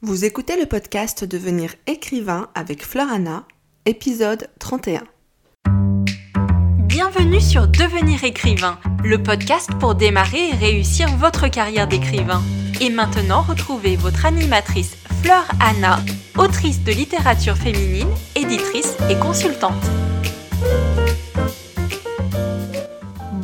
Vous écoutez le podcast Devenir écrivain avec Florana, épisode 31. Bienvenue sur Devenir écrivain, le podcast pour démarrer et réussir votre carrière d'écrivain. Et maintenant, retrouvez votre animatrice Fleur Anna, autrice de littérature féminine, éditrice et consultante.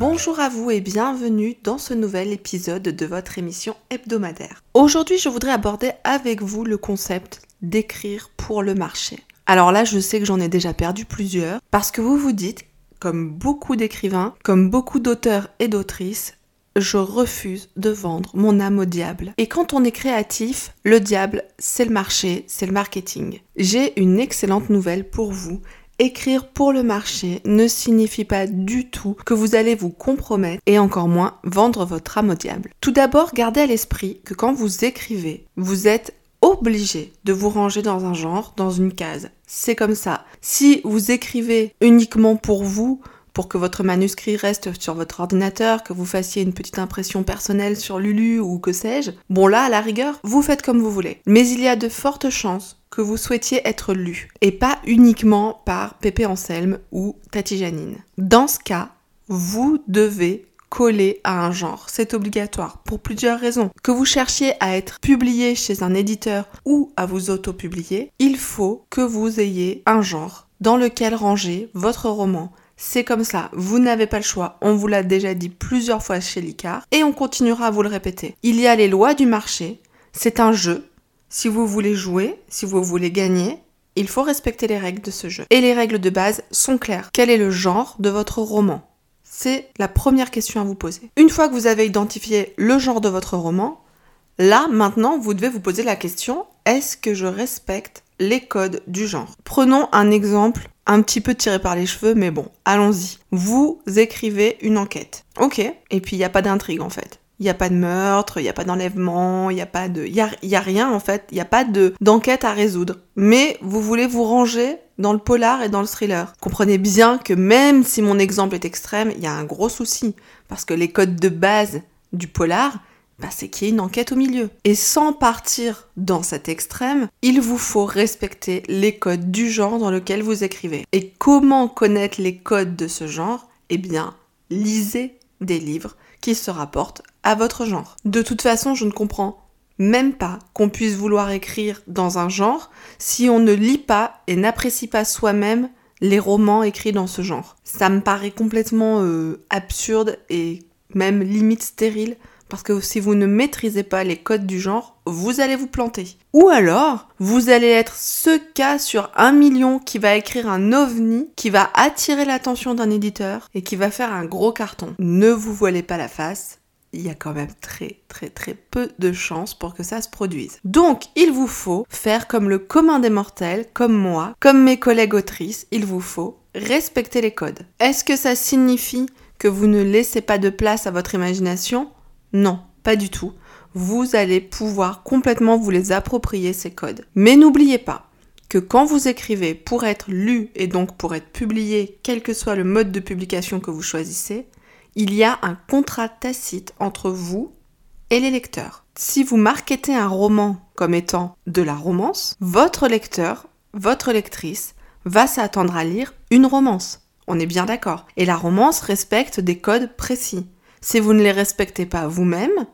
Bonjour à vous et bienvenue dans ce nouvel épisode de votre émission hebdomadaire. Aujourd'hui, je voudrais aborder avec vous le concept d'écrire pour le marché. Alors là, je sais que j'en ai déjà perdu plusieurs parce que vous vous dites, comme beaucoup d'écrivains, comme beaucoup d'auteurs et d'autrices, je refuse de vendre mon âme au diable. Et quand on est créatif, le diable, c'est le marché, c'est le marketing. J'ai une excellente nouvelle pour vous Écrire pour le marché ne signifie pas du tout que vous allez vous compromettre et encore moins vendre votre âme au diable. Tout d'abord, gardez à l'esprit que quand vous écrivez, vous êtes obligé de vous ranger dans un genre, dans une case. C'est comme ça. Si vous écrivez uniquement pour vous, pour que votre manuscrit reste sur votre ordinateur, que vous fassiez une petite impression personnelle sur Lulu ou que sais-je, bon là, à la rigueur, vous faites comme vous voulez. Mais il y a de fortes chances que vous souhaitiez être lu, et pas uniquement par Pépé Anselme ou Tati Janine. Dans ce cas, vous devez coller à un genre. C'est obligatoire pour plusieurs raisons. Que vous cherchiez à être publié chez un éditeur ou à vous auto-publier, il faut que vous ayez un genre dans lequel ranger votre roman. C'est comme ça, vous n'avez pas le choix, on vous l'a déjà dit plusieurs fois chez Licard et on continuera à vous le répéter. Il y a les lois du marché, c'est un jeu, si vous voulez jouer, si vous voulez gagner, il faut respecter les règles de ce jeu. Et les règles de base sont claires. Quel est le genre de votre roman? C'est la première question à vous poser. Une fois que vous avez identifié le genre de votre roman, là, maintenant, vous devez vous poser la question, est-ce que je respecte les codes du genre? Prenons un exemple un petit peu tiré par les cheveux, mais bon, allons-y. Vous écrivez une enquête. Ok, et puis il n'y a pas d'intrigue en fait. Il n'y a pas de meurtre, il n'y a pas d'enlèvement, il n'y a pas de... Il y a, rien en fait, il n'y a pas de d'enquête à résoudre. Mais vous voulez vous ranger dans le polar et dans le thriller. Comprenez bien que même si mon exemple est extrême, il y a un gros souci. Parce que les codes de base du polar, bah, c'est qu'il y ait une enquête au milieu. Et sans partir dans cet extrême, il vous faut respecter les codes du genre dans lequel vous écrivez. Et comment connaître les codes de ce genre? Eh bien, lisez des livres qui se rapportent à votre genre. De toute façon, je ne comprends même pas qu'on puisse vouloir écrire dans un genre si on ne lit pas et n'apprécie pas soi-même les romans écrits dans ce genre. Ça me paraît complètement euh, absurde et même limite stérile parce que si vous ne maîtrisez pas les codes du genre, vous allez vous planter. Ou alors, vous allez être ce cas sur un million qui va écrire un ovni, qui va attirer l'attention d'un éditeur et qui va faire un gros carton. Ne vous voilez pas la face, il y a quand même très très très peu de chances pour que ça se produise. Donc, il vous faut faire comme le commun des mortels, comme moi, comme mes collègues autrices, il vous faut respecter les codes. Est-ce que ça signifie que vous ne laissez pas de place à votre imagination? Non, pas du tout. Vous allez pouvoir complètement vous les approprier ces codes. Mais n'oubliez pas que quand vous écrivez pour être lu et donc pour être publié, quel que soit le mode de publication que vous choisissez, il y a un contrat tacite entre vous et les lecteurs. Si vous marketez un roman comme étant de la romance, votre lecteur, votre lectrice, va s'attendre à lire une romance. On est bien d'accord. Et la romance respecte des codes précis. Si vous ne les respectez pas vous-même,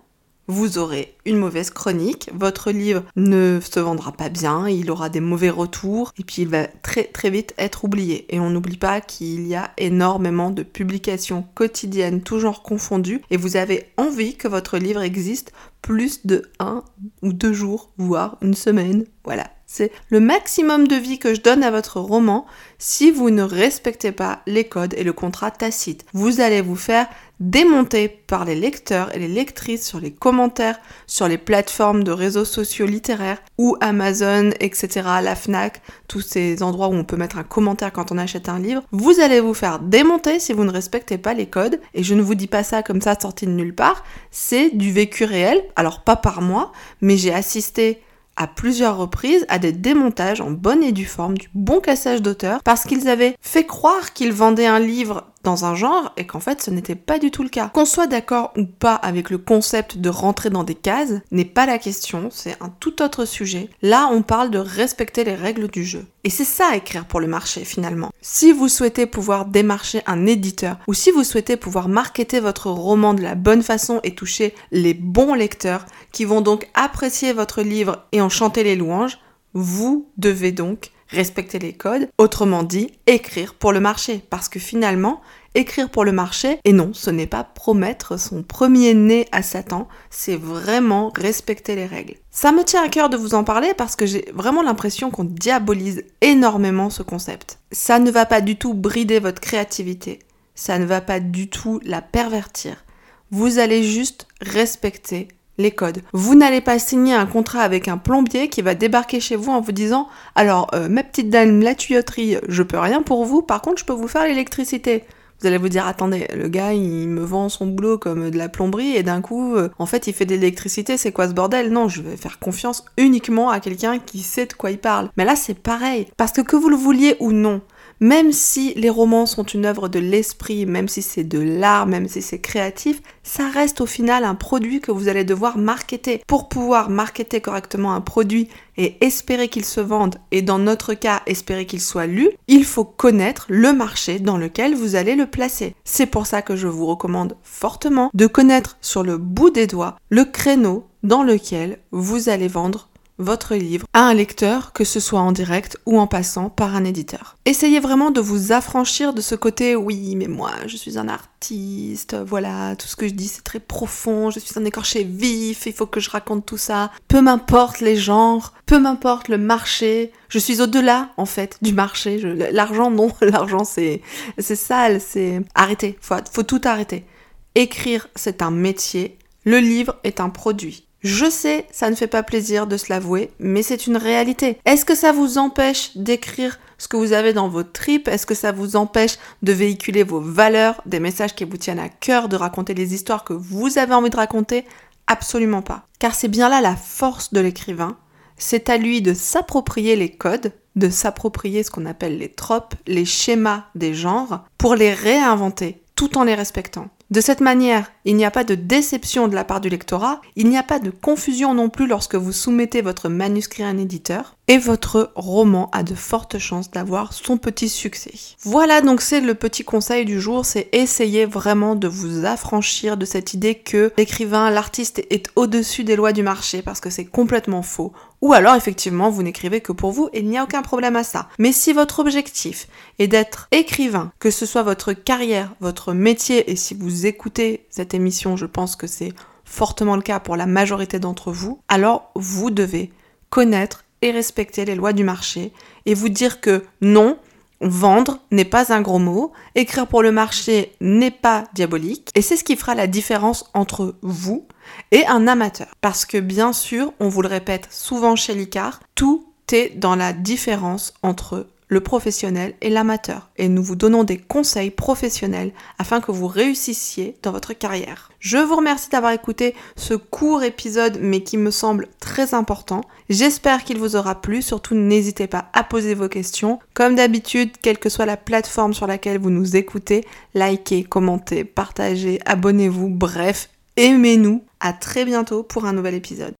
vous aurez une mauvaise chronique, votre livre ne se vendra pas bien, il aura des mauvais retours, et puis il va très très vite être oublié. Et on n'oublie pas qu'il y a énormément de publications quotidiennes, toujours confondues, et vous avez envie que votre livre existe plus de un ou deux jours, voire une semaine. Voilà, c'est le maximum de vie que je donne à votre roman si vous ne respectez pas les codes et le contrat tacite. Vous allez vous faire démonter par les lecteurs et les lectrices sur les commentaires, sur les plateformes de réseaux sociaux littéraires ou Amazon, etc., la FNAC, tous ces endroits où on peut mettre un commentaire quand on achète un livre. Vous allez vous faire démonter si vous ne respectez pas les codes. Et je ne vous dis pas ça comme ça sorti de nulle part. C'est du vécu réel. Alors pas par moi, mais j'ai assisté à plusieurs reprises à des démontages en bonne et due forme, du bon cassage d'auteur, parce qu'ils avaient fait croire qu'ils vendaient un livre dans un genre et qu'en fait ce n'était pas du tout le cas. Qu'on soit d'accord ou pas avec le concept de rentrer dans des cases n'est pas la question, c'est un tout autre sujet. Là, on parle de respecter les règles du jeu. Et c'est ça écrire pour le marché finalement. Si vous souhaitez pouvoir démarcher un éditeur ou si vous souhaitez pouvoir marketer votre roman de la bonne façon et toucher les bons lecteurs qui vont donc apprécier votre livre et en chanter les louanges, vous devez donc respecter les codes, autrement dit, écrire pour le marché. Parce que finalement, écrire pour le marché, et non, ce n'est pas promettre son premier nez à Satan, c'est vraiment respecter les règles. Ça me tient à cœur de vous en parler parce que j'ai vraiment l'impression qu'on diabolise énormément ce concept. Ça ne va pas du tout brider votre créativité, ça ne va pas du tout la pervertir. Vous allez juste respecter codes. Vous n'allez pas signer un contrat avec un plombier qui va débarquer chez vous en vous disant alors euh, ma petite dame la tuyauterie je peux rien pour vous par contre je peux vous faire l'électricité. Vous allez vous dire attendez le gars il me vend son boulot comme de la plomberie et d'un coup euh, en fait il fait de l'électricité c'est quoi ce bordel? Non je vais faire confiance uniquement à quelqu'un qui sait de quoi il parle. Mais là c'est pareil parce que que vous le vouliez ou non même si les romans sont une œuvre de l'esprit, même si c'est de l'art, même si c'est créatif, ça reste au final un produit que vous allez devoir marketer. Pour pouvoir marketer correctement un produit et espérer qu'il se vende, et dans notre cas espérer qu'il soit lu, il faut connaître le marché dans lequel vous allez le placer. C'est pour ça que je vous recommande fortement de connaître sur le bout des doigts le créneau dans lequel vous allez vendre votre livre à un lecteur, que ce soit en direct ou en passant par un éditeur. Essayez vraiment de vous affranchir de ce côté oui, mais moi je suis un artiste, voilà, tout ce que je dis c'est très profond, je suis un écorché vif, il faut que je raconte tout ça. Peu m'importe les genres, peu m'importe le marché, je suis au-delà en fait du marché. L'argent non, l'argent c'est c'est sale, c'est arrêtez, faut, faut tout arrêter. Écrire c'est un métier, le livre est un produit. Je sais, ça ne fait pas plaisir de se l'avouer, mais c'est une réalité. Est-ce que ça vous empêche d'écrire ce que vous avez dans vos tripes? Est-ce que ça vous empêche de véhiculer vos valeurs, des messages qui vous tiennent à cœur, de raconter les histoires que vous avez envie de raconter? Absolument pas. Car c'est bien là la force de l'écrivain. C'est à lui de s'approprier les codes, de s'approprier ce qu'on appelle les tropes, les schémas des genres, pour les réinventer tout en les respectant. De cette manière, il n'y a pas de déception de la part du lectorat, il n'y a pas de confusion non plus lorsque vous soumettez votre manuscrit à un éditeur, et votre roman a de fortes chances d'avoir son petit succès. Voilà donc c'est le petit conseil du jour, c'est essayer vraiment de vous affranchir de cette idée que l'écrivain, l'artiste est au-dessus des lois du marché, parce que c'est complètement faux. Ou alors effectivement vous n'écrivez que pour vous et il n'y a aucun problème à ça. Mais si votre objectif est d'être écrivain, que ce soit votre carrière, votre métier, et si vous écoutez cette émission, je pense que c'est fortement le cas pour la majorité d'entre vous, alors vous devez connaître et respecter les lois du marché et vous dire que non, Vendre n'est pas un gros mot, écrire pour le marché n'est pas diabolique, et c'est ce qui fera la différence entre vous et un amateur. Parce que bien sûr, on vous le répète souvent chez l'ICAR, tout est dans la différence entre le professionnel et l'amateur. Et nous vous donnons des conseils professionnels afin que vous réussissiez dans votre carrière. Je vous remercie d'avoir écouté ce court épisode mais qui me semble très important. J'espère qu'il vous aura plu. Surtout n'hésitez pas à poser vos questions. Comme d'habitude, quelle que soit la plateforme sur laquelle vous nous écoutez, likez, commentez, partagez, abonnez-vous, bref, aimez-nous. À très bientôt pour un nouvel épisode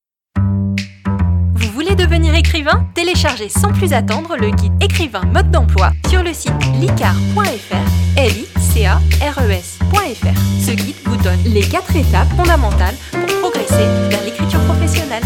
voulez devenir écrivain? Téléchargez sans plus attendre le guide écrivain mode d'emploi sur le site licar.fr, l i c a r e. Ce guide vous donne les quatre étapes fondamentales pour progresser vers l'écriture professionnelle.